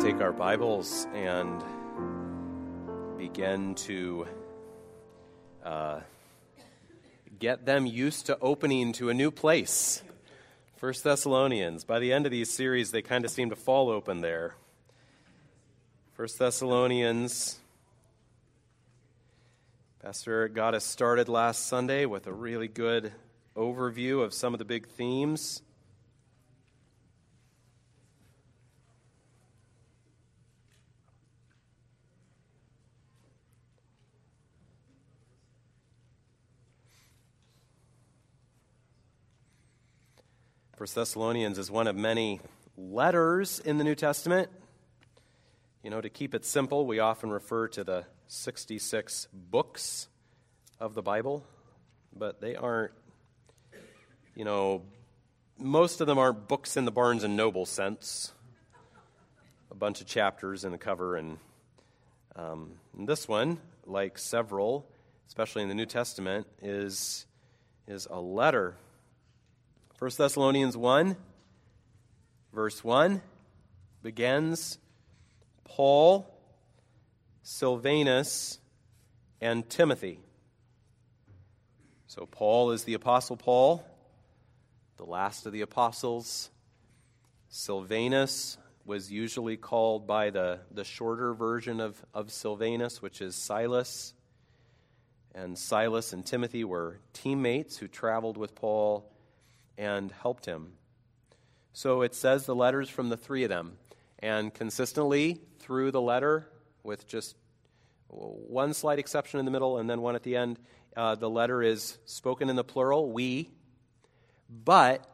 take our Bibles and begin to uh, get them used to opening to a new place. First Thessalonians. By the end of these series, they kind of seem to fall open there. First Thessalonians. Pastor got us started last Sunday with a really good overview of some of the big themes. First Thessalonians is one of many letters in the New Testament. You know, to keep it simple, we often refer to the 66 books of the Bible, but they aren't, you know, most of them aren't books in the Barnes and Noble sense. A bunch of chapters in the cover, and, um, and this one, like several, especially in the New Testament, is, is a letter 1 Thessalonians 1, verse 1 begins Paul, Silvanus, and Timothy. So, Paul is the Apostle Paul, the last of the apostles. Silvanus was usually called by the, the shorter version of, of Silvanus, which is Silas. And Silas and Timothy were teammates who traveled with Paul and helped him. So it says the letters from the three of them. And consistently through the letter, with just one slight exception in the middle and then one at the end, uh, the letter is spoken in the plural, we. But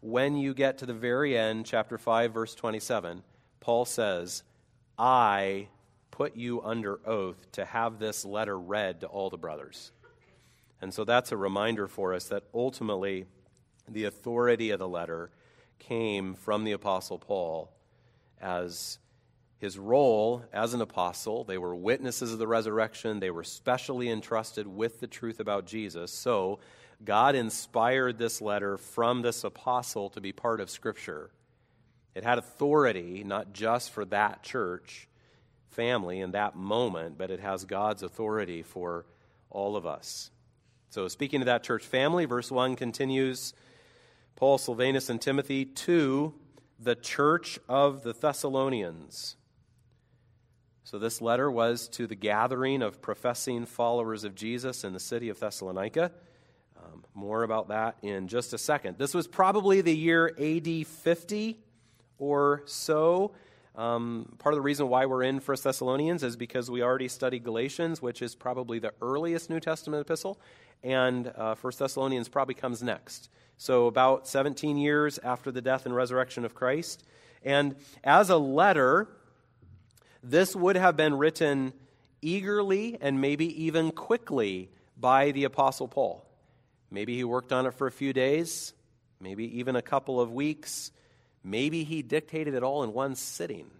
when you get to the very end, chapter 5, verse 27, Paul says, I put you under oath to have this letter read to all the brothers. And so that's a reminder for us that ultimately, the authority of the letter came from the Apostle Paul as his role as an apostle. They were witnesses of the resurrection, they were specially entrusted with the truth about Jesus. So, God inspired this letter from this apostle to be part of Scripture. It had authority not just for that church family in that moment, but it has God's authority for all of us. So, speaking to that church family, verse 1 continues Paul, Silvanus, and Timothy to the church of the Thessalonians. So, this letter was to the gathering of professing followers of Jesus in the city of Thessalonica. Um, more about that in just a second. This was probably the year AD 50 or so. Um, part of the reason why we're in 1 Thessalonians is because we already studied Galatians, which is probably the earliest New Testament epistle, and uh, 1 Thessalonians probably comes next. So, about 17 years after the death and resurrection of Christ. And as a letter, this would have been written eagerly and maybe even quickly by the Apostle Paul. Maybe he worked on it for a few days, maybe even a couple of weeks. Maybe he dictated it all in one sitting.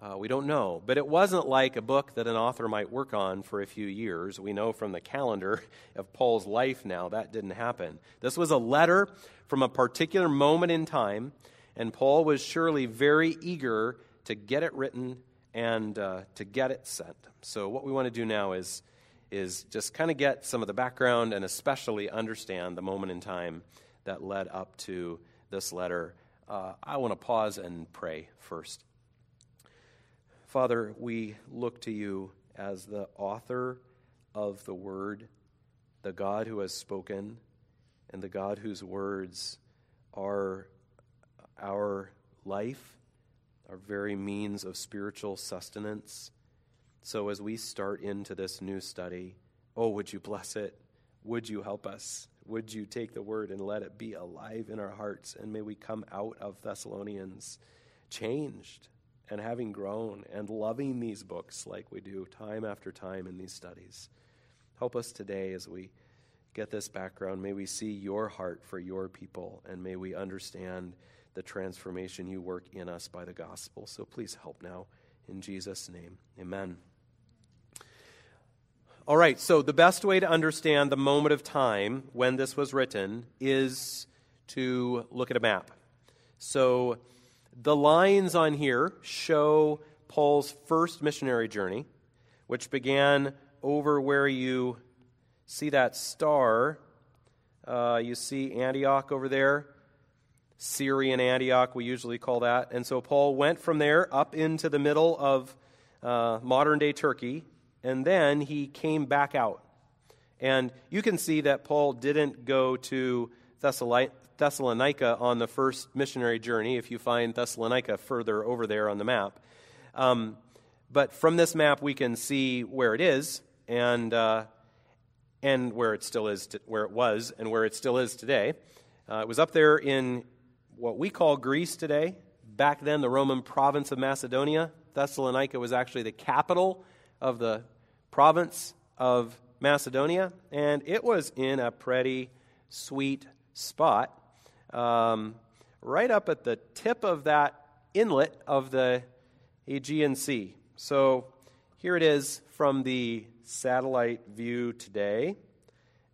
Uh, we don't know. But it wasn't like a book that an author might work on for a few years. We know from the calendar of Paul's life now that didn't happen. This was a letter from a particular moment in time, and Paul was surely very eager to get it written and uh, to get it sent. So, what we want to do now is, is just kind of get some of the background and especially understand the moment in time that led up to this letter. Uh, I want to pause and pray first. Father, we look to you as the author of the word, the God who has spoken, and the God whose words are our life, our very means of spiritual sustenance. So as we start into this new study, oh, would you bless it? Would you help us? Would you take the word and let it be alive in our hearts? And may we come out of Thessalonians changed and having grown and loving these books like we do time after time in these studies. Help us today as we get this background. May we see your heart for your people, and may we understand the transformation you work in us by the gospel. So please help now. In Jesus' name, amen. All right, so the best way to understand the moment of time when this was written is to look at a map. So The lines on here show Paul's first missionary journey, which began over where you see that star. Uh, you see Antioch over there. Syrian Antioch, we usually call that. And so Paul went from there up into the middle of uh, modern day Turkey, and then he came back out. And you can see that Paul didn't go to Thessalonica on the first missionary journey, if you find Thessalonica further over there on the map. Um, but from this map, we can see where it is and, uh, and where it still is, to, where it was, and where it still is today. Uh, it was up there in what we call Greece today. Back then, the Roman province of Macedonia. Thessalonica was actually the capital of the province of Macedonia, and it was in a pretty sweet spot, um, right up at the tip of that inlet of the Aegean Sea. So here it is from the satellite view today.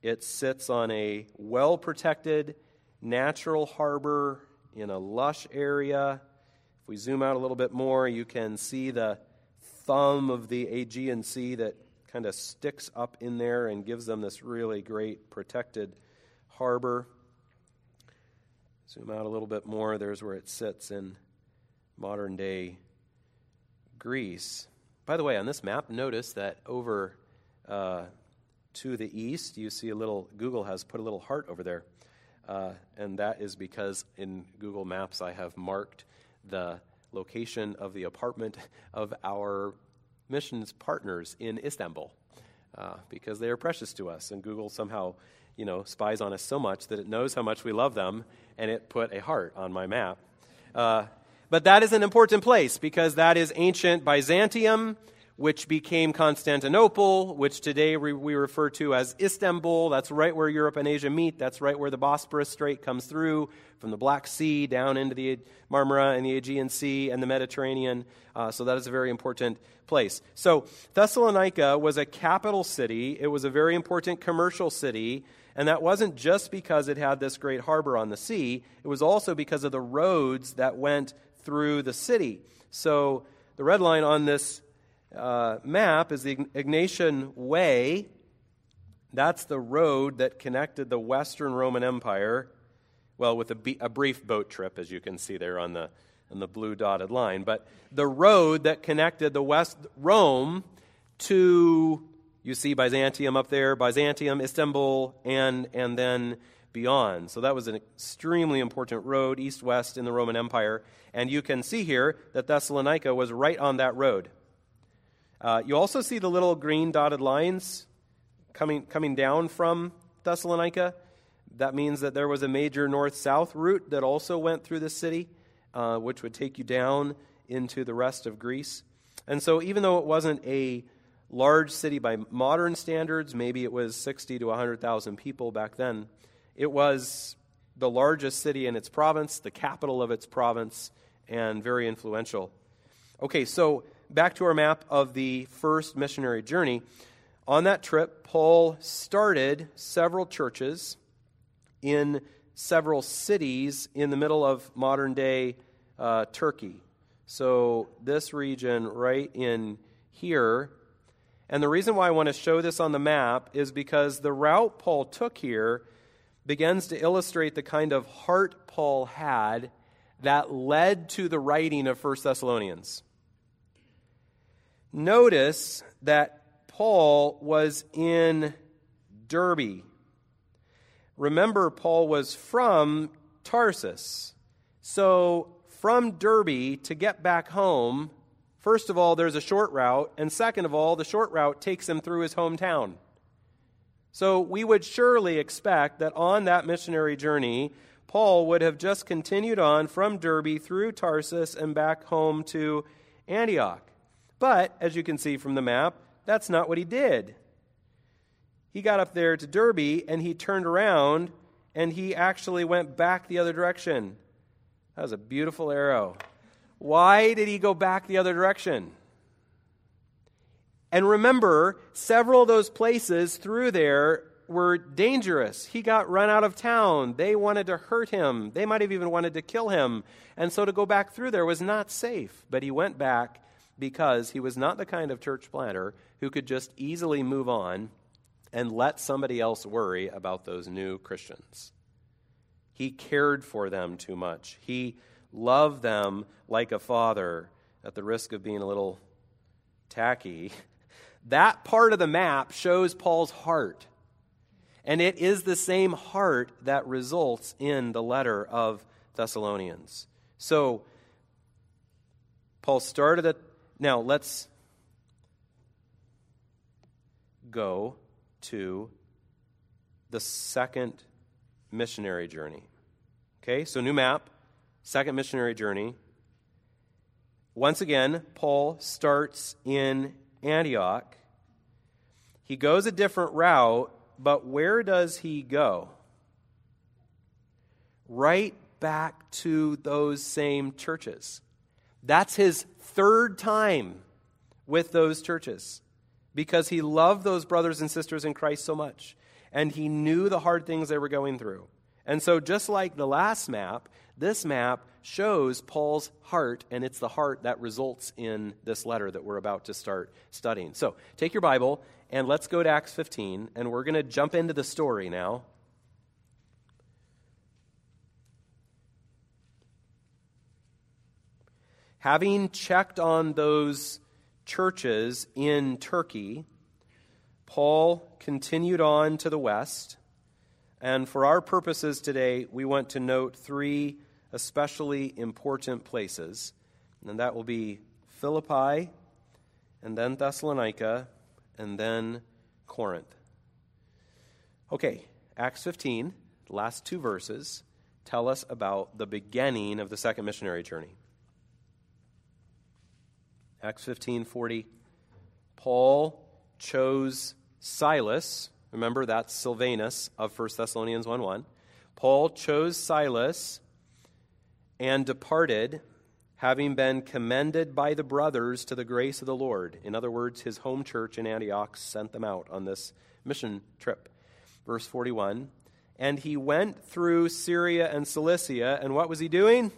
It sits on a well protected natural harbor in a lush area. If we zoom out a little bit more, you can see the thumb of the Aegean Sea that kind of sticks up in there and gives them this really great protected harbor. Zoom out a little bit more, there's where it sits in modern day Greece. By the way, on this map, notice that over uh, to the east, you see a little, Google has put a little heart over there. Uh, and that is because in Google Maps I have marked the location of the apartment of our missions partners in Istanbul uh, because they are precious to us. And Google somehow, you know, spies on us so much that it knows how much we love them, and it put a heart on my map. Uh, but that is an important place because that is ancient Byzantium which became Constantinople, which today we, we refer to as Istanbul. That's right where Europe and Asia meet. That's right where the Bosporus Strait comes through from the Black Sea down into the Marmara and the Aegean Sea and the Mediterranean. Uh, so that is a very important place. So Thessalonica was a capital city, it was a very important commercial city. And that wasn't just because it had this great harbor on the sea, it was also because of the roads that went through the city. So the red line on this uh, map is the Egnatian Way. That's the road that connected the Western Roman Empire, well, with a, a brief boat trip, as you can see there on the, on the blue dotted line. But the road that connected the West Rome to, you see Byzantium up there, Byzantium, Istanbul, and, and then beyond. So that was an extremely important road, east west in the Roman Empire. And you can see here that Thessalonica was right on that road. Uh, you also see the little green dotted lines coming, coming down from Thessalonica. That means that there was a major north south route that also went through the city, uh, which would take you down into the rest of Greece. And so, even though it wasn't a large city by modern standards, maybe it was 60 to 100,000 people back then, it was the largest city in its province, the capital of its province, and very influential. Okay, so back to our map of the first missionary journey. On that trip, Paul started several churches in several cities in the middle of modern day uh, Turkey. So, this region right in here. And the reason why I want to show this on the map is because the route Paul took here begins to illustrate the kind of heart Paul had that led to the writing of 1 Thessalonians. Notice that Paul was in Derbe. Remember, Paul was from Tarsus. So, from Derbe to get back home, first of all, there's a short route, and second of all, the short route takes him through his hometown. So, we would surely expect that on that missionary journey, Paul would have just continued on from Derbe through Tarsus and back home to Antioch. But, as you can see from the map, that's not what he did. He got up there to Derbe and he turned around and he actually went back the other direction. That was a beautiful arrow. Why did he go back the other direction? And remember, several of those places through there were dangerous. He got run out of town. They wanted to hurt him. They might have even wanted to kill him. And so to go back through there was not safe. But he went back because he was not the kind of church planter who could just easily move on and let somebody else worry about those new Christians. He cared for them too much. He loved them like a father at the risk of being a little tacky. That part of the map shows Paul's heart. And it is the same heart that results in the letter of Thessalonians. So, Paul started at. Now, let's go to the second missionary journey. Okay, so new map, second missionary journey. Once again, Paul starts in Antioch. He goes a different route, but where does he go? Right back to those same churches. That's his third time with those churches because he loved those brothers and sisters in Christ so much and he knew the hard things they were going through. And so, just like the last map, this map shows Paul's heart, and it's the heart that results in this letter that we're about to start studying. So, take your Bible and let's go to Acts 15, and we're going to jump into the story now. Having checked on those churches in Turkey, Paul continued on to the west. And for our purposes today, we want to note three especially important places. And that will be Philippi, and then Thessalonica, and then Corinth. Okay, Acts 15, last two verses, tell us about the beginning of the second missionary journey. Acts 15:40 Paul chose Silas, remember that's Silvanus of 1 Thessalonians 1:1. Paul chose Silas and departed having been commended by the brothers to the grace of the Lord. In other words, his home church in Antioch sent them out on this mission trip. Verse 41 And he went through Syria and Cilicia, and what was he doing?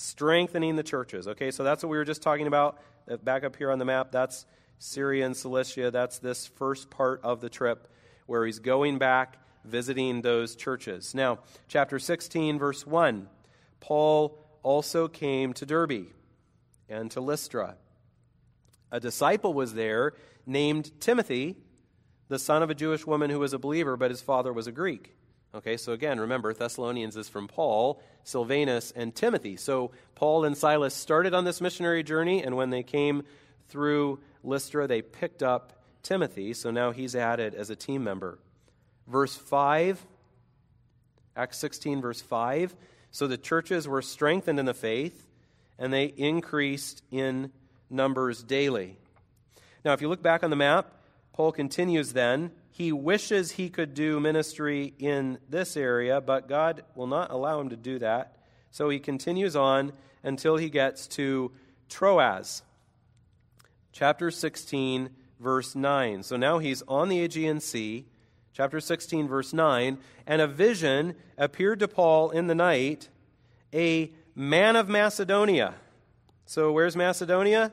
Strengthening the churches. Okay, so that's what we were just talking about. Uh, back up here on the map, that's Syria and Cilicia. That's this first part of the trip where he's going back, visiting those churches. Now, chapter 16, verse 1 Paul also came to Derbe and to Lystra. A disciple was there named Timothy, the son of a Jewish woman who was a believer, but his father was a Greek. Okay, so again, remember, Thessalonians is from Paul, Silvanus, and Timothy. So Paul and Silas started on this missionary journey, and when they came through Lystra, they picked up Timothy. So now he's added as a team member. Verse 5, Acts 16, verse 5. So the churches were strengthened in the faith, and they increased in numbers daily. Now, if you look back on the map, Paul continues then he wishes he could do ministry in this area, but God will not allow him to do that. So he continues on until he gets to Troas, chapter 16, verse 9. So now he's on the Aegean Sea, chapter 16, verse 9, and a vision appeared to Paul in the night, a man of Macedonia. So where's Macedonia?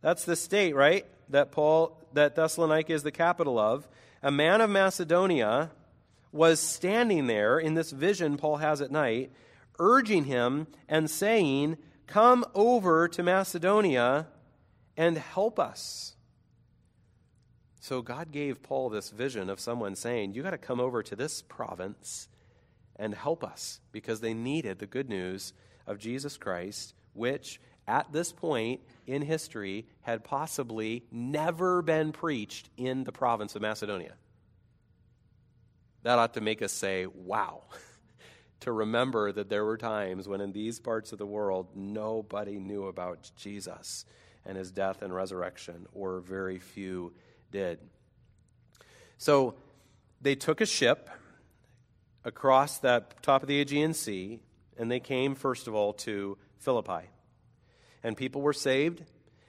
That's the state, right? That Paul that Thessalonica is the capital of a man of Macedonia was standing there in this vision Paul has at night, urging him and saying, Come over to Macedonia and help us. So God gave Paul this vision of someone saying, You got to come over to this province and help us because they needed the good news of Jesus Christ, which at this point in history had possibly never been preached in the province of Macedonia. That ought to make us say, wow, to remember that there were times when in these parts of the world nobody knew about Jesus and his death and resurrection, or very few did. So they took a ship across that top of the Aegean Sea, and they came, first of all, to Philippi and people were saved.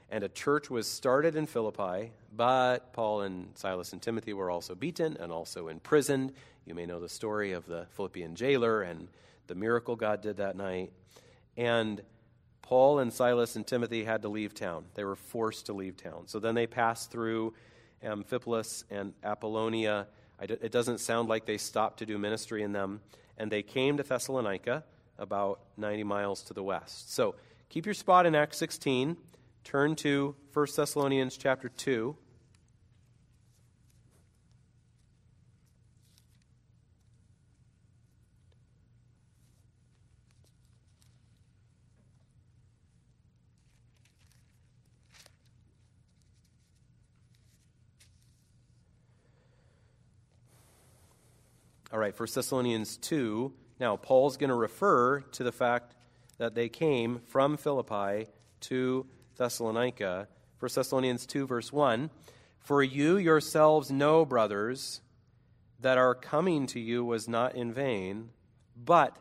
and a church was started in Philippi, but Paul and Silas and Timothy were also beaten and also imprisoned. You may know the story of the Philippian jailer and the miracle God did that night. And Paul and Silas and Timothy had to leave town. They were forced to leave town. So then they passed through Amphipolis and Apollonia. It doesn't sound like they stopped to do ministry in them. And they came to Thessalonica, about 90 miles to the west. So keep your spot in Acts 16. Turn to 1 Thessalonians chapter 2. All right, 1 Thessalonians 2. Now, Paul's going to refer to the fact that they came from Philippi to Thessalonica. 1 Thessalonians 2, verse 1. For you yourselves know, brothers, that our coming to you was not in vain, but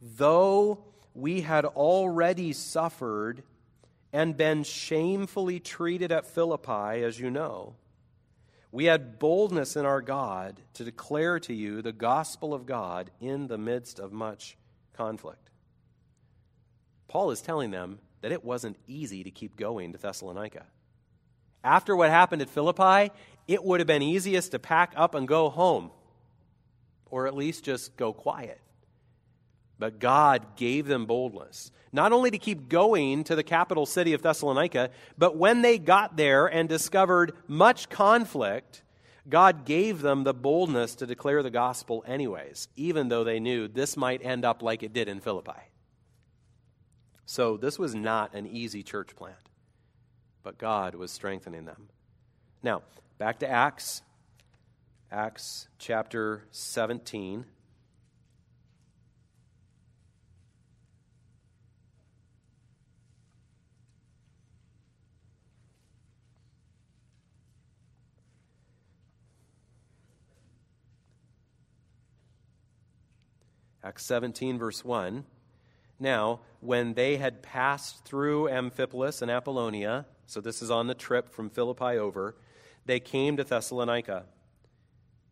though we had already suffered and been shamefully treated at Philippi, as you know, we had boldness in our God to declare to you the gospel of God in the midst of much conflict. Paul is telling them that it wasn't easy to keep going to Thessalonica. After what happened at Philippi, it would have been easiest to pack up and go home, or at least just go quiet. But God gave them boldness, not only to keep going to the capital city of Thessalonica, but when they got there and discovered much conflict, God gave them the boldness to declare the gospel anyways, even though they knew this might end up like it did in Philippi. So this was not an easy church plant, but God was strengthening them. Now, back to Acts, Acts chapter 17. Acts 17, verse 1. Now, when they had passed through Amphipolis and Apollonia, so this is on the trip from Philippi over, they came to Thessalonica,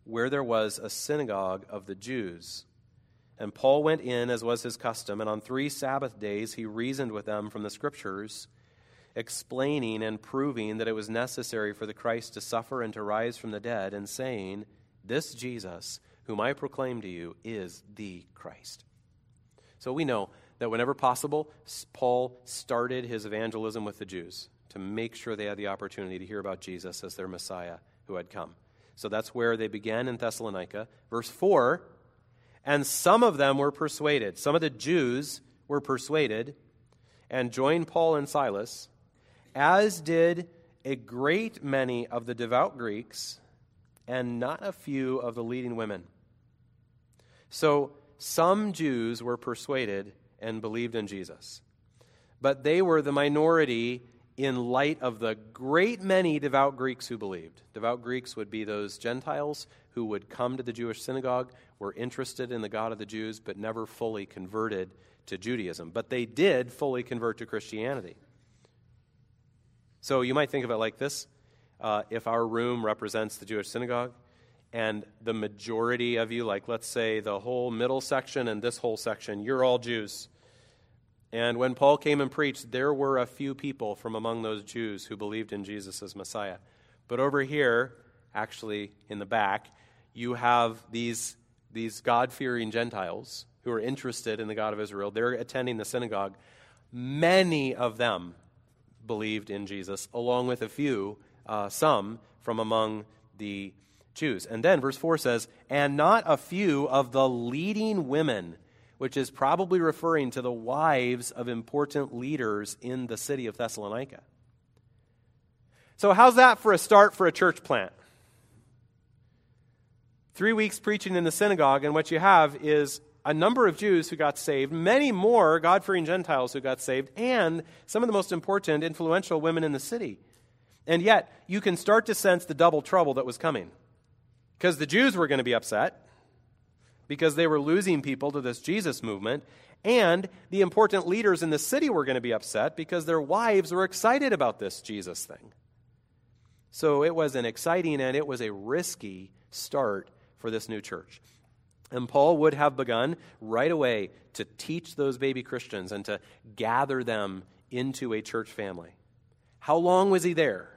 where there was a synagogue of the Jews. And Paul went in, as was his custom, and on three Sabbath days he reasoned with them from the Scriptures, explaining and proving that it was necessary for the Christ to suffer and to rise from the dead, and saying, This Jesus whom I proclaim to you, is the Christ. So we know that whenever possible, Paul started his evangelism with the Jews to make sure they had the opportunity to hear about Jesus as their Messiah who had come. So that's where they began in Thessalonica. Verse 4 And some of them were persuaded, some of the Jews were persuaded and joined Paul and Silas, as did a great many of the devout Greeks and not a few of the leading women. So some Jews were persuaded and believed in Jesus. But they were the minority in light of the great many devout Greeks who believed. Devout Greeks would be those Gentiles who would come to the Jewish synagogue, were interested in the God of the Jews, but never fully converted to Judaism. But they did fully convert to Christianity. So you might think of it like this uh, if our room represents the Jewish synagogue, and the majority of you, like let's say the whole middle section and this whole section, you're all Jews. And when Paul came and preached, there were a few people from among those Jews who believed in Jesus as Messiah. But over here, actually in the back, you have these, these God fearing Gentiles who are interested in the God of Israel. They're attending the synagogue. Many of them believed in Jesus, along with a few, uh, some from among the Jews. And then verse 4 says, and not a few of the leading women, which is probably referring to the wives of important leaders in the city of Thessalonica. So, how's that for a start for a church plant? Three weeks preaching in the synagogue, and what you have is a number of Jews who got saved, many more God fearing Gentiles who got saved, and some of the most important, influential women in the city. And yet, you can start to sense the double trouble that was coming. Because the Jews were going to be upset because they were losing people to this Jesus movement. And the important leaders in the city were going to be upset because their wives were excited about this Jesus thing. So it was an exciting and it was a risky start for this new church. And Paul would have begun right away to teach those baby Christians and to gather them into a church family. How long was he there?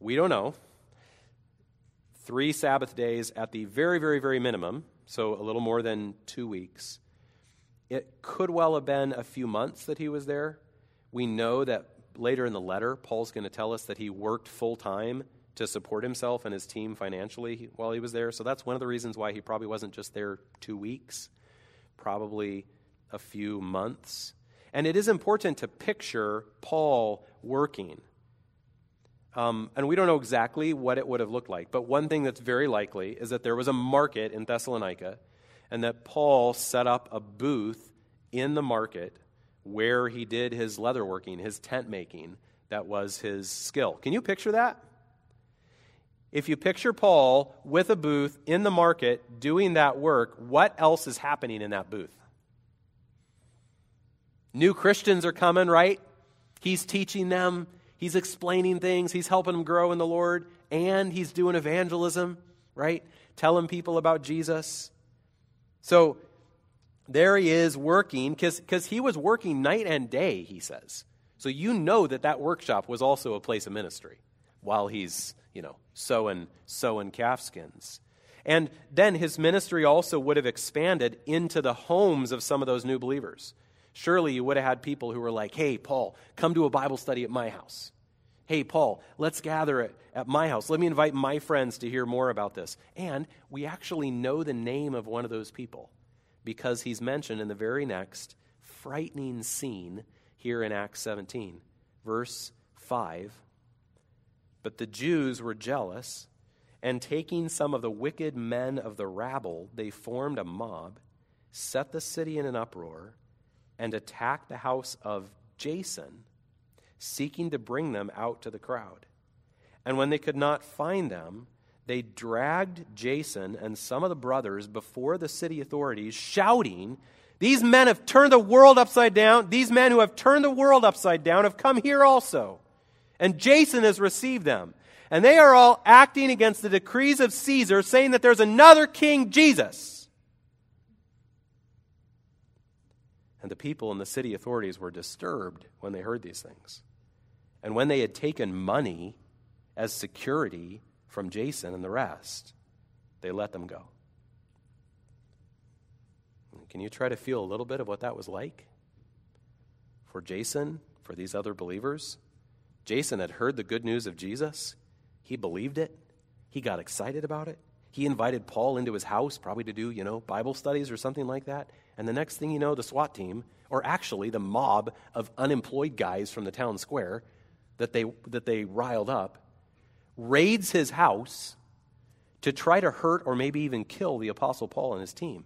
We don't know. Three Sabbath days at the very, very, very minimum, so a little more than two weeks. It could well have been a few months that he was there. We know that later in the letter, Paul's going to tell us that he worked full time to support himself and his team financially while he was there. So that's one of the reasons why he probably wasn't just there two weeks, probably a few months. And it is important to picture Paul working. Um, and we don't know exactly what it would have looked like, but one thing that's very likely is that there was a market in Thessalonica and that Paul set up a booth in the market where he did his leatherworking, his tent making. That was his skill. Can you picture that? If you picture Paul with a booth in the market doing that work, what else is happening in that booth? New Christians are coming, right? He's teaching them, he's explaining things, he's helping them grow in the Lord, and he's doing evangelism, right? Telling people about Jesus. So there he is working, because he was working night and day, he says. So you know that that workshop was also a place of ministry while he's, you know, sewing, sewing calfskins. And then his ministry also would have expanded into the homes of some of those new believers. Surely you would have had people who were like, hey, Paul, come to a Bible study at my house. Hey, Paul, let's gather at, at my house. Let me invite my friends to hear more about this. And we actually know the name of one of those people because he's mentioned in the very next frightening scene here in Acts 17, verse 5. But the Jews were jealous, and taking some of the wicked men of the rabble, they formed a mob, set the city in an uproar and attacked the house of Jason, seeking to bring them out to the crowd. And when they could not find them, they dragged Jason and some of the brothers before the city authorities, shouting, These men have turned the world upside down. These men who have turned the world upside down have come here also. And Jason has received them. And they are all acting against the decrees of Caesar, saying that there's another king, Jesus. And the people and the city authorities were disturbed when they heard these things. And when they had taken money as security from Jason and the rest, they let them go. Can you try to feel a little bit of what that was like? For Jason, for these other believers? Jason had heard the good news of Jesus. He believed it. He got excited about it. He invited Paul into his house, probably to do, you know, Bible studies or something like that. And the next thing you know, the SWAT team, or actually the mob of unemployed guys from the town square that they, that they riled up, raids his house to try to hurt or maybe even kill the Apostle Paul and his team.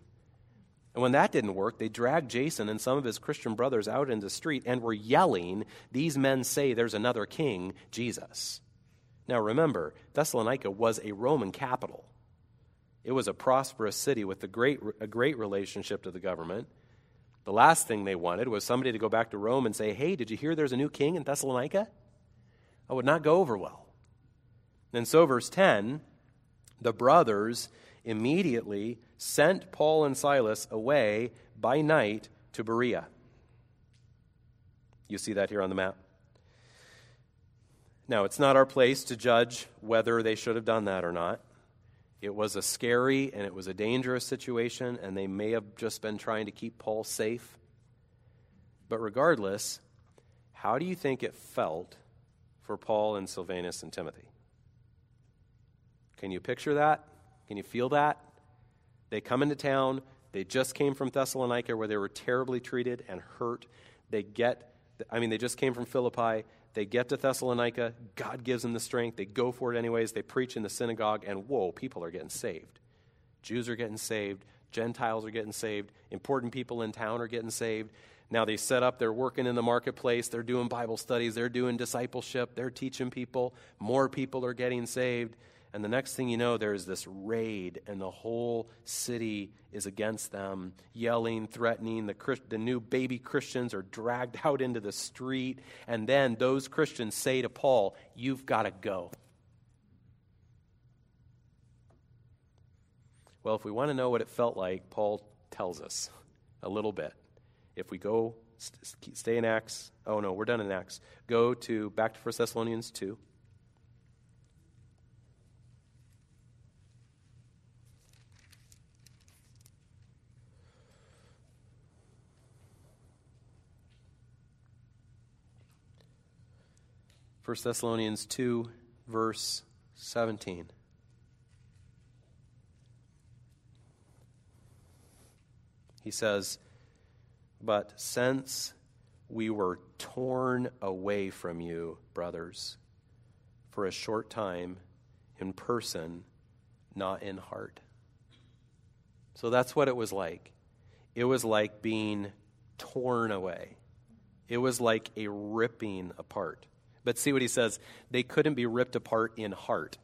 And when that didn't work, they dragged Jason and some of his Christian brothers out into the street and were yelling, These men say there's another king, Jesus. Now remember, Thessalonica was a Roman capital. It was a prosperous city with a great, a great relationship to the government. The last thing they wanted was somebody to go back to Rome and say, Hey, did you hear there's a new king in Thessalonica? That would not go over well. And so, verse 10 the brothers immediately sent Paul and Silas away by night to Berea. You see that here on the map. Now, it's not our place to judge whether they should have done that or not. It was a scary and it was a dangerous situation, and they may have just been trying to keep Paul safe. But regardless, how do you think it felt for Paul and Silvanus and Timothy? Can you picture that? Can you feel that? They come into town. They just came from Thessalonica where they were terribly treated and hurt. They get, I mean, they just came from Philippi. They get to Thessalonica. God gives them the strength. They go for it anyways. They preach in the synagogue, and whoa, people are getting saved. Jews are getting saved. Gentiles are getting saved. Important people in town are getting saved. Now they set up, they're working in the marketplace, they're doing Bible studies, they're doing discipleship, they're teaching people. More people are getting saved. And the next thing you know, there's this raid, and the whole city is against them, yelling, threatening. The, the new baby Christians are dragged out into the street. And then those Christians say to Paul, You've got to go. Well, if we want to know what it felt like, Paul tells us a little bit. If we go, stay in Acts. Oh, no, we're done in Acts. Go to, back to 1 Thessalonians 2. First Thessalonians 2, verse 17. He says, But since we were torn away from you, brothers, for a short time, in person, not in heart. So that's what it was like. It was like being torn away, it was like a ripping apart. But see what he says they couldn't be ripped apart in heart.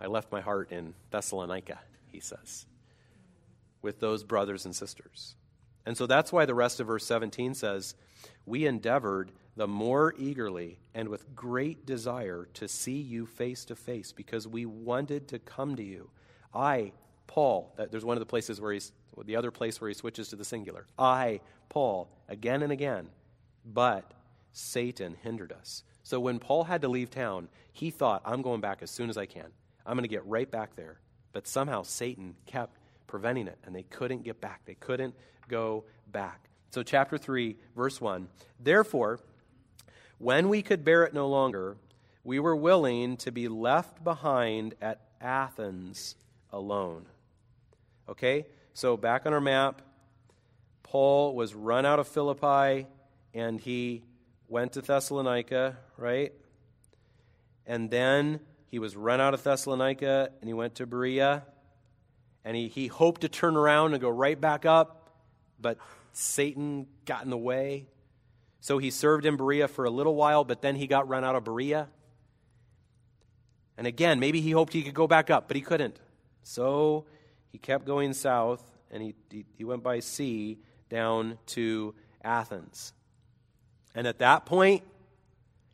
I left my heart in Thessalonica, he says with those brothers and sisters. And so that's why the rest of verse 17 says, We endeavored the more eagerly and with great desire to see you face to face because we wanted to come to you. I, Paul, there's one of the places where he's, the other place where he switches to the singular. I, Paul, again and again, but Satan hindered us. So when Paul had to leave town, he thought, I'm going back as soon as I can. I'm going to get right back there. But somehow Satan kept preventing it, and they couldn't get back. They couldn't go back. So, chapter 3, verse 1 Therefore, when we could bear it no longer, we were willing to be left behind at Athens alone. Okay? So, back on our map, Paul was run out of Philippi and he went to Thessalonica, right? And then he was run out of Thessalonica and he went to Berea and he, he hoped to turn around and go right back up, but Satan got in the way. So he served in Berea for a little while, but then he got run out of Berea. And again, maybe he hoped he could go back up, but he couldn't. So he kept going south, and he, he, he went by sea down to Athens. And at that point,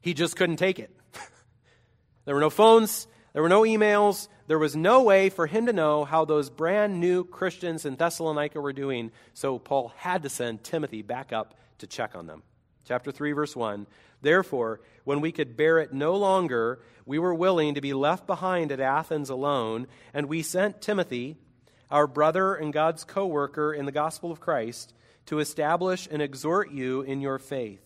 he just couldn't take it. there were no phones, there were no emails. There was no way for him to know how those brand new Christians in Thessalonica were doing. So Paul had to send Timothy back up to check on them. Chapter 3, verse 1. Therefore, when we could bear it no longer, we were willing to be left behind at Athens alone, and we sent Timothy, our brother and God's co worker in the gospel of Christ, to establish and exhort you in your faith,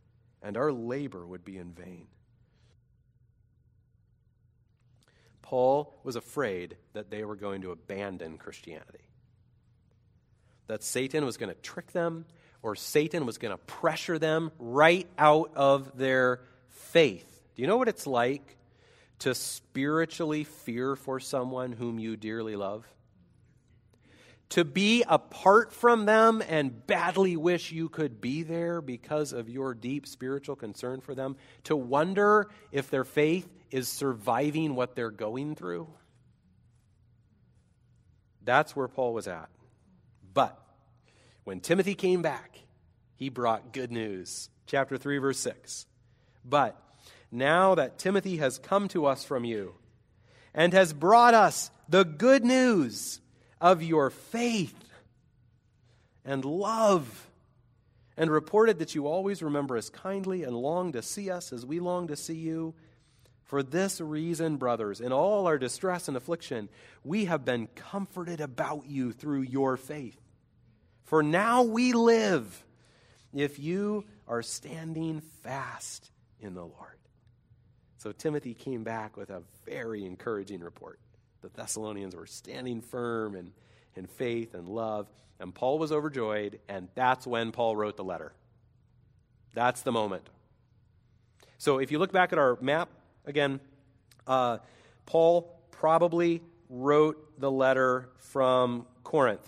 and our labor would be in vain. Paul was afraid that they were going to abandon Christianity. That Satan was going to trick them, or Satan was going to pressure them right out of their faith. Do you know what it's like to spiritually fear for someone whom you dearly love? To be apart from them and badly wish you could be there because of your deep spiritual concern for them. To wonder if their faith is surviving what they're going through. That's where Paul was at. But when Timothy came back, he brought good news. Chapter 3, verse 6. But now that Timothy has come to us from you and has brought us the good news of your faith and love, and reported that you always remember us kindly and long to see us as we long to see you for this reason, brothers, in all our distress and affliction, we have been comforted about you through your faith. For now we live if you are standing fast in the Lord. So Timothy came back with a very encouraging report. The Thessalonians were standing firm in, in faith and love, and Paul was overjoyed, and that's when Paul wrote the letter. That's the moment. So if you look back at our map again, uh, Paul probably wrote the letter from Corinth.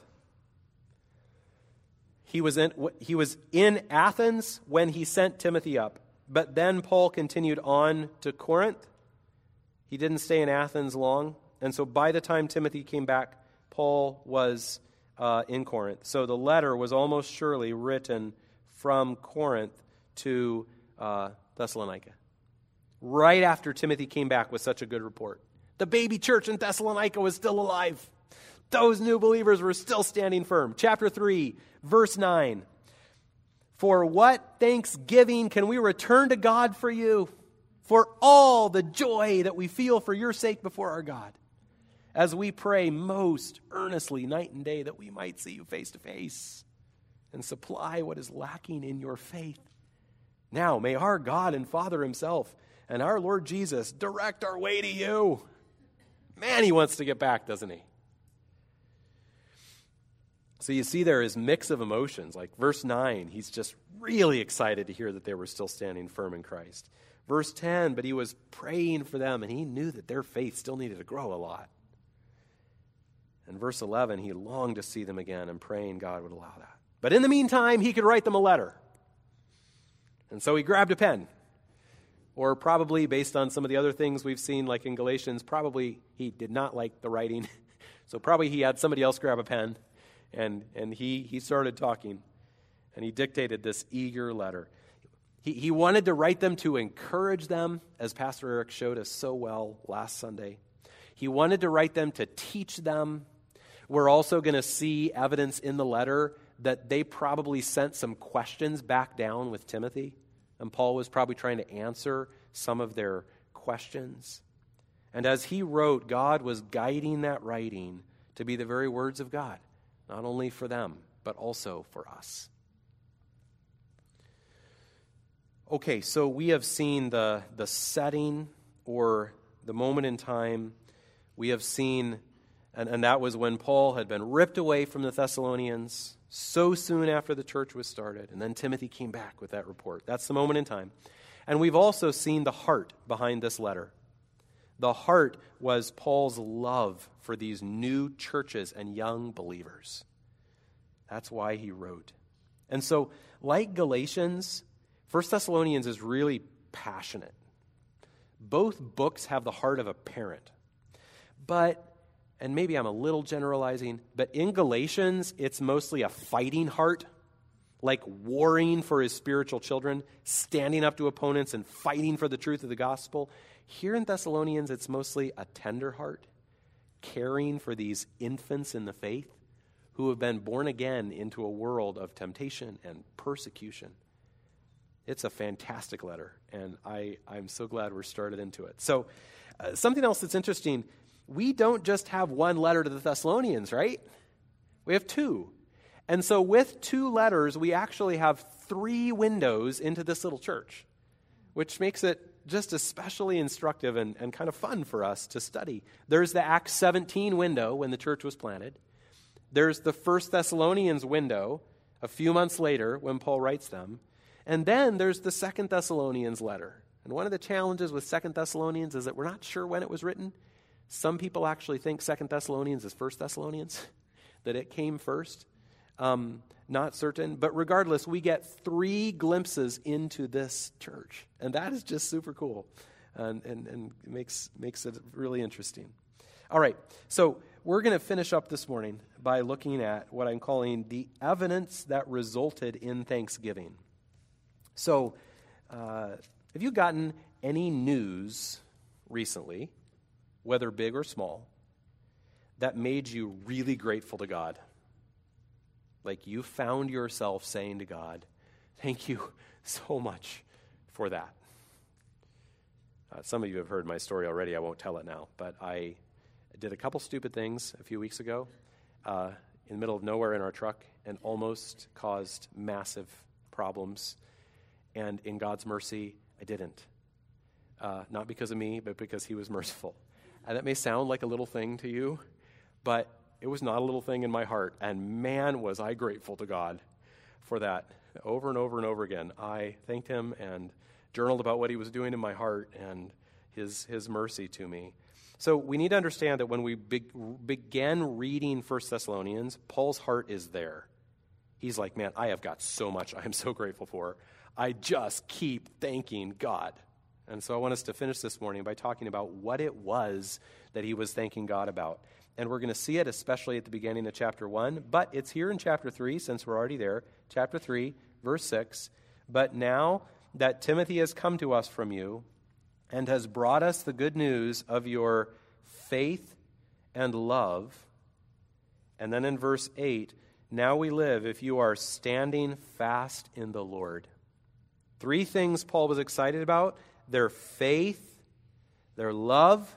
He was, in, he was in Athens when he sent Timothy up, but then Paul continued on to Corinth. He didn't stay in Athens long, and so by the time Timothy came back, Paul was uh, in Corinth. So the letter was almost surely written from Corinth to uh, Thessalonica. Right after Timothy came back with such a good report. The baby church in Thessalonica was still alive. Those new believers were still standing firm. Chapter 3, verse 9. For what thanksgiving can we return to God for you? For all the joy that we feel for your sake before our God, as we pray most earnestly night and day that we might see you face to face and supply what is lacking in your faith now, may our God and Father Himself and our Lord Jesus direct our way to you. Man, He wants to get back, doesn't He? So you see there is mix of emotions. Like verse 9, he's just really excited to hear that they were still standing firm in Christ. Verse 10, but he was praying for them and he knew that their faith still needed to grow a lot. And verse 11, he longed to see them again and praying God would allow that. But in the meantime, he could write them a letter. And so he grabbed a pen. Or probably, based on some of the other things we've seen, like in Galatians, probably he did not like the writing. so probably he had somebody else grab a pen and, and he, he started talking. And he dictated this eager letter. He, he wanted to write them to encourage them, as Pastor Eric showed us so well last Sunday. He wanted to write them to teach them. We're also going to see evidence in the letter that they probably sent some questions back down with Timothy. And Paul was probably trying to answer some of their questions. And as he wrote, God was guiding that writing to be the very words of God, not only for them, but also for us. Okay, so we have seen the, the setting or the moment in time. We have seen, and, and that was when Paul had been ripped away from the Thessalonians so soon after the church was started. And then Timothy came back with that report. That's the moment in time. And we've also seen the heart behind this letter. The heart was Paul's love for these new churches and young believers. That's why he wrote. And so, like Galatians, First Thessalonians is really passionate. Both books have the heart of a parent. But and maybe I'm a little generalizing, but in Galatians, it's mostly a fighting heart, like warring for his spiritual children, standing up to opponents and fighting for the truth of the gospel. Here in Thessalonians, it's mostly a tender heart, caring for these infants in the faith who have been born again into a world of temptation and persecution. It's a fantastic letter, and I, I'm so glad we're started into it. So, uh, something else that's interesting we don't just have one letter to the Thessalonians, right? We have two. And so, with two letters, we actually have three windows into this little church, which makes it just especially instructive and, and kind of fun for us to study. There's the Acts 17 window when the church was planted, there's the First Thessalonians window a few months later when Paul writes them, and then there's the Second Thessalonians letter. And one of the challenges with Second Thessalonians is that we're not sure when it was written. Some people actually think Second Thessalonians is First Thessalonians, that it came first. Um, not certain, but regardless, we get three glimpses into this church, and that is just super cool, and and, and makes makes it really interesting. All right, so we're going to finish up this morning by looking at what I'm calling the evidence that resulted in Thanksgiving. So, uh, have you gotten any news recently whether big or small, that made you really grateful to God. Like you found yourself saying to God, Thank you so much for that. Uh, some of you have heard my story already. I won't tell it now. But I did a couple stupid things a few weeks ago uh, in the middle of nowhere in our truck and almost caused massive problems. And in God's mercy, I didn't. Uh, not because of me, but because He was merciful. And that may sound like a little thing to you, but it was not a little thing in my heart. And man, was I grateful to God for that. Over and over and over again, I thanked Him and journaled about what He was doing in my heart and His, his mercy to me. So we need to understand that when we be- began reading 1 Thessalonians, Paul's heart is there. He's like, man, I have got so much I am so grateful for. I just keep thanking God. And so I want us to finish this morning by talking about what it was that he was thanking God about. And we're going to see it especially at the beginning of chapter 1, but it's here in chapter 3 since we're already there. Chapter 3, verse 6. But now that Timothy has come to us from you and has brought us the good news of your faith and love. And then in verse 8, now we live if you are standing fast in the Lord. Three things Paul was excited about their faith, their love,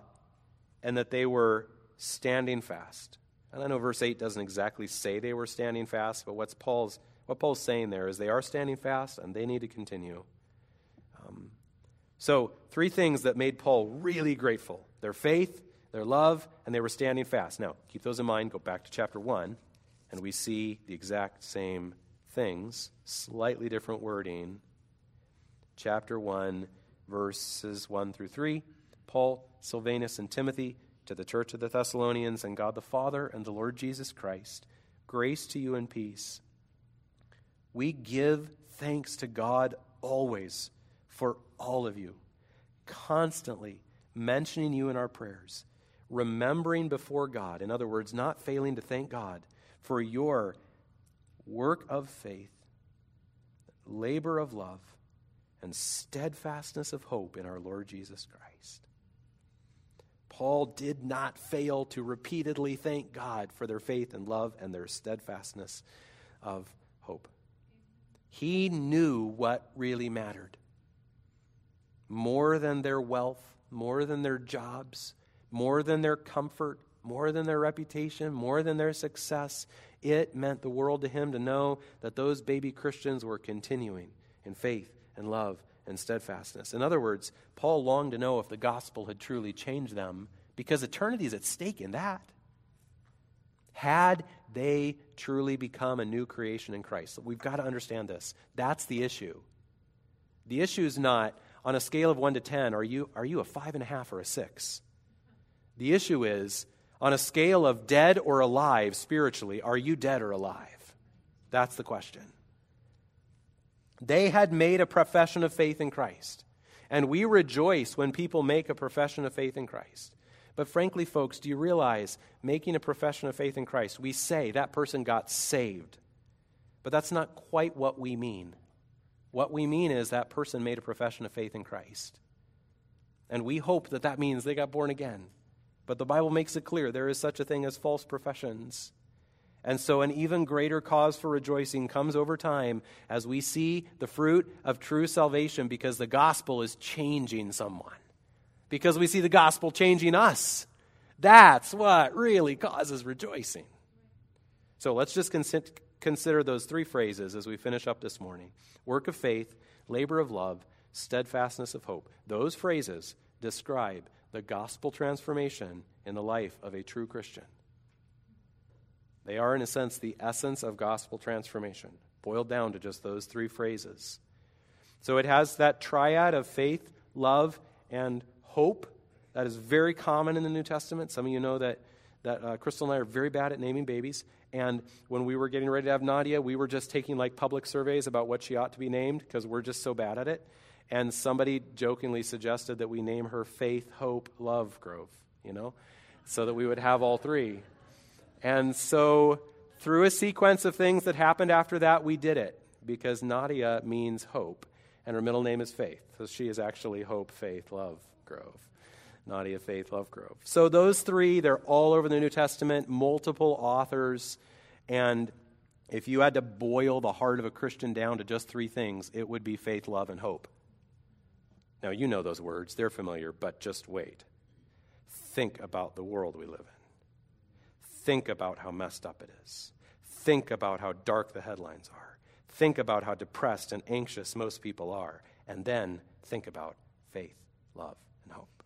and that they were standing fast. And I know verse 8 doesn't exactly say they were standing fast, but what's Paul's, what Paul's saying there is they are standing fast and they need to continue. Um, so, three things that made Paul really grateful their faith, their love, and they were standing fast. Now, keep those in mind. Go back to chapter 1, and we see the exact same things, slightly different wording. Chapter 1, verses 1 through 3. Paul, Silvanus, and Timothy to the church of the Thessalonians, and God the Father and the Lord Jesus Christ, grace to you and peace. We give thanks to God always for all of you, constantly mentioning you in our prayers, remembering before God, in other words, not failing to thank God for your work of faith, labor of love, and steadfastness of hope in our Lord Jesus Christ. Paul did not fail to repeatedly thank God for their faith and love and their steadfastness of hope. He knew what really mattered. More than their wealth, more than their jobs, more than their comfort, more than their reputation, more than their success, it meant the world to him to know that those baby Christians were continuing in faith and love and steadfastness. In other words, Paul longed to know if the gospel had truly changed them because eternity is at stake in that. Had they truly become a new creation in Christ? We've got to understand this. That's the issue. The issue is not on a scale of 1 to 10, are you, are you a 5.5 or a 6? The issue is on a scale of dead or alive spiritually, are you dead or alive? That's the question. They had made a profession of faith in Christ. And we rejoice when people make a profession of faith in Christ. But frankly, folks, do you realize making a profession of faith in Christ, we say that person got saved. But that's not quite what we mean. What we mean is that person made a profession of faith in Christ. And we hope that that means they got born again. But the Bible makes it clear there is such a thing as false professions. And so, an even greater cause for rejoicing comes over time as we see the fruit of true salvation because the gospel is changing someone, because we see the gospel changing us. That's what really causes rejoicing. So, let's just consider those three phrases as we finish up this morning work of faith, labor of love, steadfastness of hope. Those phrases describe the gospel transformation in the life of a true Christian. They are, in a sense, the essence of gospel transformation, boiled down to just those three phrases. So it has that triad of faith, love, and hope that is very common in the New Testament. Some of you know that, that uh, Crystal and I are very bad at naming babies. And when we were getting ready to have Nadia, we were just taking like public surveys about what she ought to be named because we're just so bad at it. And somebody jokingly suggested that we name her Faith, Hope, Love Grove, you know, so that we would have all three. And so, through a sequence of things that happened after that, we did it because Nadia means hope, and her middle name is Faith. So she is actually Hope, Faith, Love, Grove. Nadia, Faith, Love, Grove. So those three, they're all over the New Testament, multiple authors. And if you had to boil the heart of a Christian down to just three things, it would be faith, love, and hope. Now, you know those words, they're familiar, but just wait. Think about the world we live in. Think about how messed up it is. Think about how dark the headlines are. Think about how depressed and anxious most people are. And then think about faith, love, and hope.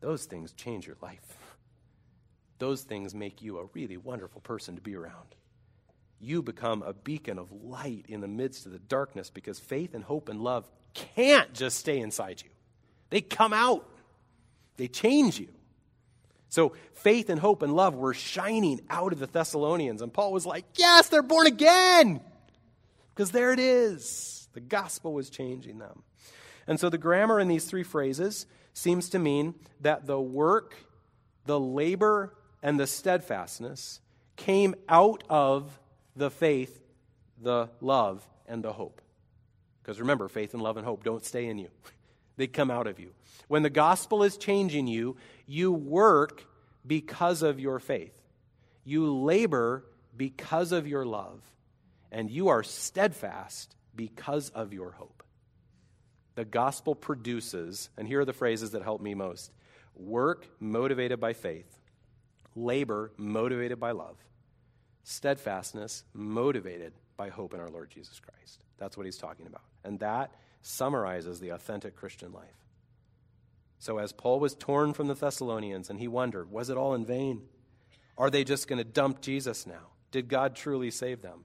those things change your life. Those things make you a really wonderful person to be around. You become a beacon of light in the midst of the darkness because faith and hope and love can't just stay inside you. They come out, they change you. So faith and hope and love were shining out of the Thessalonians. And Paul was like, Yes, they're born again. Because there it is. The gospel was changing them. And so the grammar in these three phrases seems to mean that the work, the labor, and the steadfastness came out of the faith, the love, and the hope. Because remember, faith and love and hope don't stay in you, they come out of you. When the gospel is changing you, you work because of your faith. You labor because of your love. And you are steadfast because of your hope. The gospel produces, and here are the phrases that help me most work motivated by faith, labor motivated by love, steadfastness motivated by hope in our Lord Jesus Christ. That's what he's talking about. And that summarizes the authentic Christian life. So, as Paul was torn from the Thessalonians and he wondered, was it all in vain? Are they just going to dump Jesus now? Did God truly save them?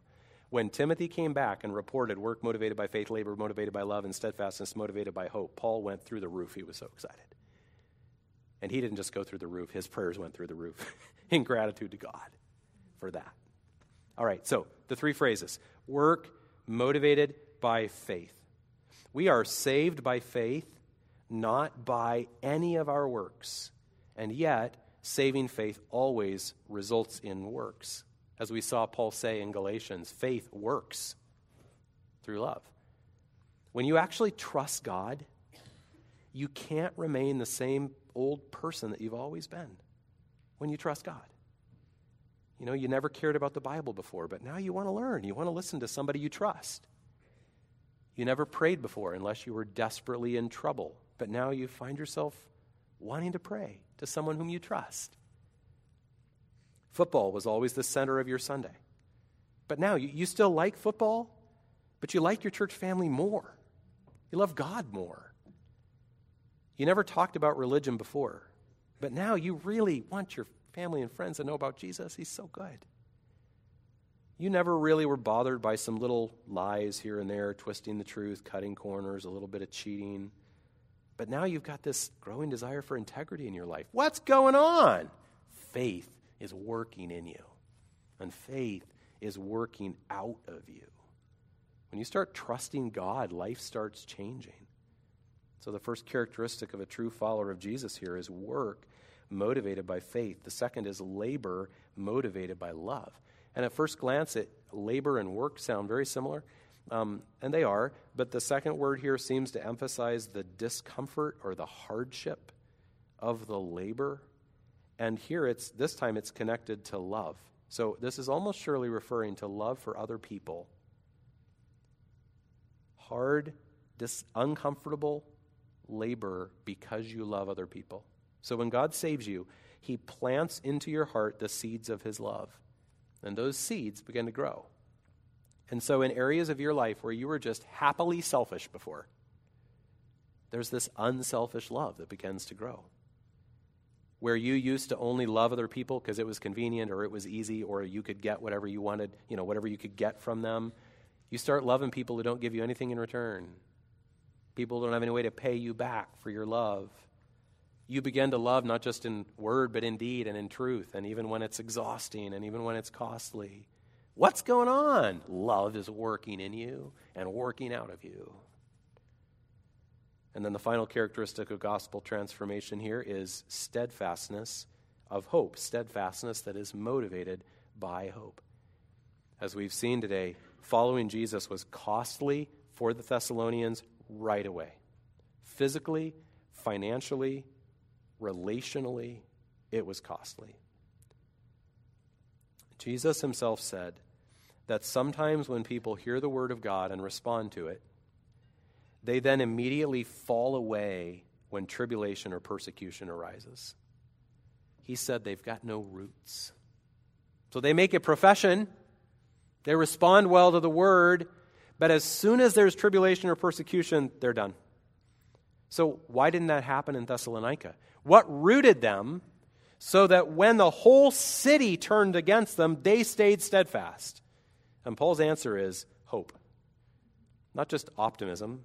When Timothy came back and reported work motivated by faith, labor motivated by love, and steadfastness motivated by hope, Paul went through the roof. He was so excited. And he didn't just go through the roof, his prayers went through the roof in gratitude to God for that. All right, so the three phrases work motivated by faith. We are saved by faith not by any of our works. And yet, saving faith always results in works. As we saw Paul say in Galatians, faith works through love. When you actually trust God, you can't remain the same old person that you've always been when you trust God. You know, you never cared about the Bible before, but now you want to learn. You want to listen to somebody you trust. You never prayed before unless you were desperately in trouble but now you find yourself wanting to pray to someone whom you trust. Football was always the center of your Sunday. But now you, you still like football, but you like your church family more. You love God more. You never talked about religion before, but now you really want your family and friends to know about Jesus. He's so good. You never really were bothered by some little lies here and there, twisting the truth, cutting corners, a little bit of cheating. But now you've got this growing desire for integrity in your life. What's going on? Faith is working in you, and faith is working out of you. When you start trusting God, life starts changing. So, the first characteristic of a true follower of Jesus here is work motivated by faith. The second is labor motivated by love. And at first glance, it, labor and work sound very similar. Um, and they are, but the second word here seems to emphasize the discomfort or the hardship of the labor. And here it's this time it's connected to love. So this is almost surely referring to love for other people. Hard, dis- uncomfortable labor because you love other people. So when God saves you, he plants into your heart the seeds of his love. And those seeds begin to grow. And so, in areas of your life where you were just happily selfish before, there's this unselfish love that begins to grow. Where you used to only love other people because it was convenient or it was easy or you could get whatever you wanted, you know, whatever you could get from them, you start loving people who don't give you anything in return. People don't have any way to pay you back for your love. You begin to love not just in word, but in deed and in truth, and even when it's exhausting and even when it's costly. What's going on? Love is working in you and working out of you. And then the final characteristic of gospel transformation here is steadfastness of hope, steadfastness that is motivated by hope. As we've seen today, following Jesus was costly for the Thessalonians right away. Physically, financially, relationally, it was costly. Jesus himself said, that sometimes when people hear the word of God and respond to it, they then immediately fall away when tribulation or persecution arises. He said they've got no roots. So they make a profession, they respond well to the word, but as soon as there's tribulation or persecution, they're done. So, why didn't that happen in Thessalonica? What rooted them so that when the whole city turned against them, they stayed steadfast? And Paul's answer is hope. Not just optimism,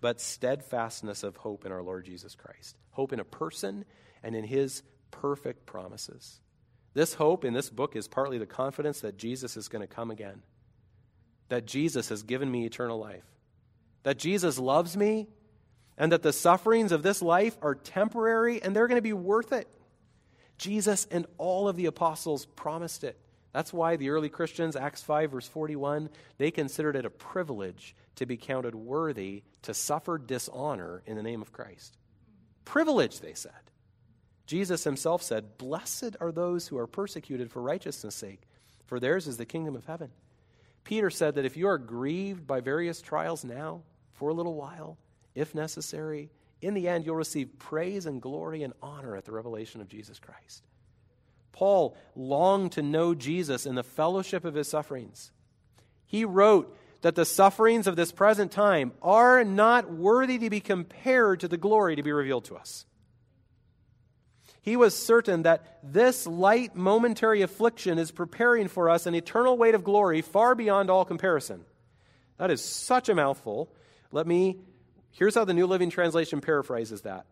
but steadfastness of hope in our Lord Jesus Christ. Hope in a person and in his perfect promises. This hope in this book is partly the confidence that Jesus is going to come again, that Jesus has given me eternal life, that Jesus loves me, and that the sufferings of this life are temporary and they're going to be worth it. Jesus and all of the apostles promised it. That's why the early Christians, Acts 5, verse 41, they considered it a privilege to be counted worthy to suffer dishonor in the name of Christ. Privilege, they said. Jesus himself said, Blessed are those who are persecuted for righteousness' sake, for theirs is the kingdom of heaven. Peter said that if you are grieved by various trials now, for a little while, if necessary, in the end you'll receive praise and glory and honor at the revelation of Jesus Christ. Paul longed to know Jesus in the fellowship of his sufferings. He wrote that the sufferings of this present time are not worthy to be compared to the glory to be revealed to us. He was certain that this light momentary affliction is preparing for us an eternal weight of glory far beyond all comparison. That is such a mouthful. Let me, here's how the New Living Translation paraphrases that.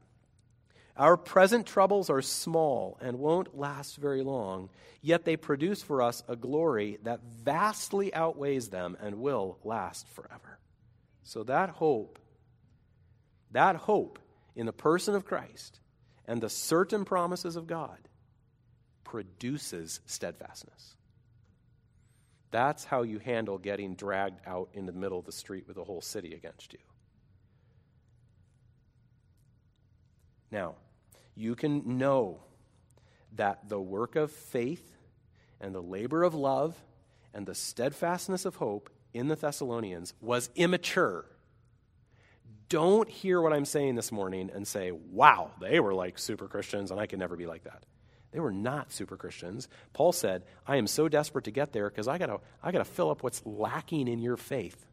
Our present troubles are small and won't last very long, yet they produce for us a glory that vastly outweighs them and will last forever. So that hope, that hope in the person of Christ and the certain promises of God produces steadfastness. That's how you handle getting dragged out in the middle of the street with a whole city against you. Now, you can know that the work of faith and the labor of love and the steadfastness of hope in the Thessalonians was immature. Don't hear what I'm saying this morning and say, wow, they were like super Christians and I can never be like that. They were not super Christians. Paul said, I am so desperate to get there because I got I to fill up what's lacking in your faith.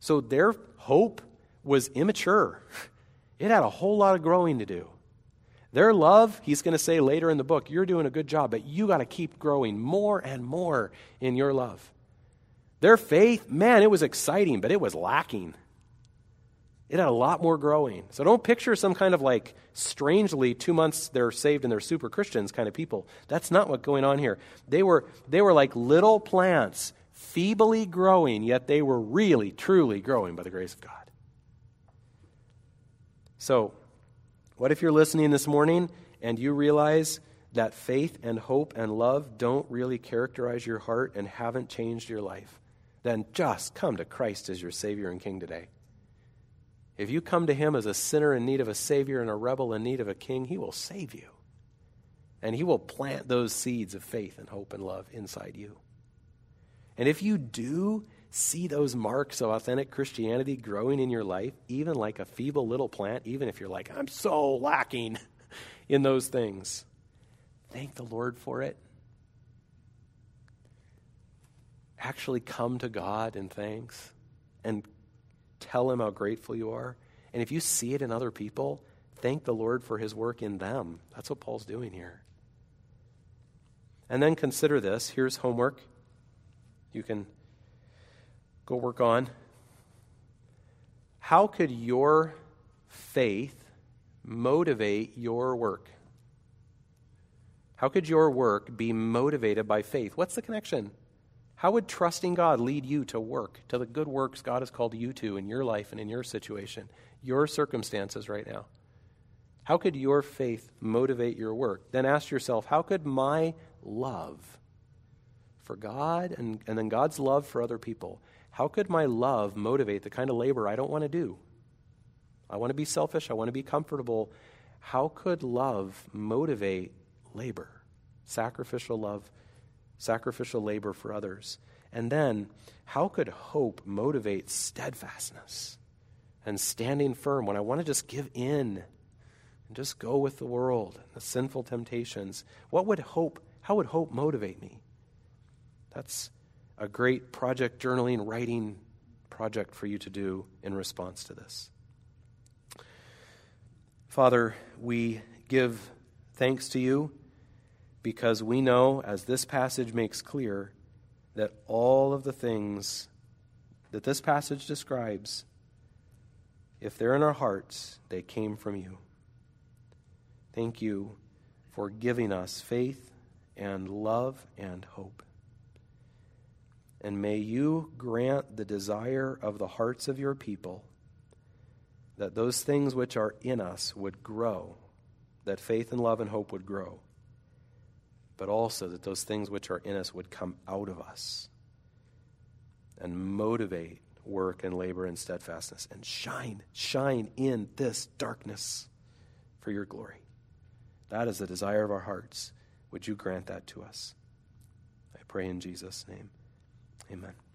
So their hope was immature. It had a whole lot of growing to do. Their love, he's going to say later in the book, you're doing a good job, but you got to keep growing more and more in your love. Their faith, man, it was exciting, but it was lacking. It had a lot more growing. So don't picture some kind of like strangely two months they're saved and they're super Christians kind of people. That's not what's going on here. They were, they were like little plants, feebly growing, yet they were really, truly growing by the grace of God. So, what if you're listening this morning and you realize that faith and hope and love don't really characterize your heart and haven't changed your life? Then just come to Christ as your Savior and King today. If you come to Him as a sinner in need of a Savior and a rebel in need of a King, He will save you. And He will plant those seeds of faith and hope and love inside you. And if you do see those marks of authentic Christianity growing in your life, even like a feeble little plant, even if you're like, I'm so lacking in those things, thank the Lord for it. Actually, come to God in thanks and tell Him how grateful you are. And if you see it in other people, thank the Lord for His work in them. That's what Paul's doing here. And then consider this. Here's homework. You can go work on. How could your faith motivate your work? How could your work be motivated by faith? What's the connection? How would trusting God lead you to work, to the good works God has called you to in your life and in your situation, your circumstances right now? How could your faith motivate your work? Then ask yourself, how could my love for God and, and then God's love for other people how could my love motivate the kind of labor I don't want to do? I want to be selfish. I want to be comfortable. How could love motivate labor? Sacrificial love, sacrificial labor for others. And then, how could hope motivate steadfastness and standing firm when I want to just give in and just go with the world, and the sinful temptations? What would hope, how would hope motivate me? That's a great project journaling, writing project for you to do in response to this. Father, we give thanks to you because we know, as this passage makes clear, that all of the things that this passage describes, if they're in our hearts, they came from you. Thank you for giving us faith and love and hope. And may you grant the desire of the hearts of your people that those things which are in us would grow, that faith and love and hope would grow, but also that those things which are in us would come out of us and motivate work and labor and steadfastness and shine, shine in this darkness for your glory. That is the desire of our hearts. Would you grant that to us? I pray in Jesus' name. Amen.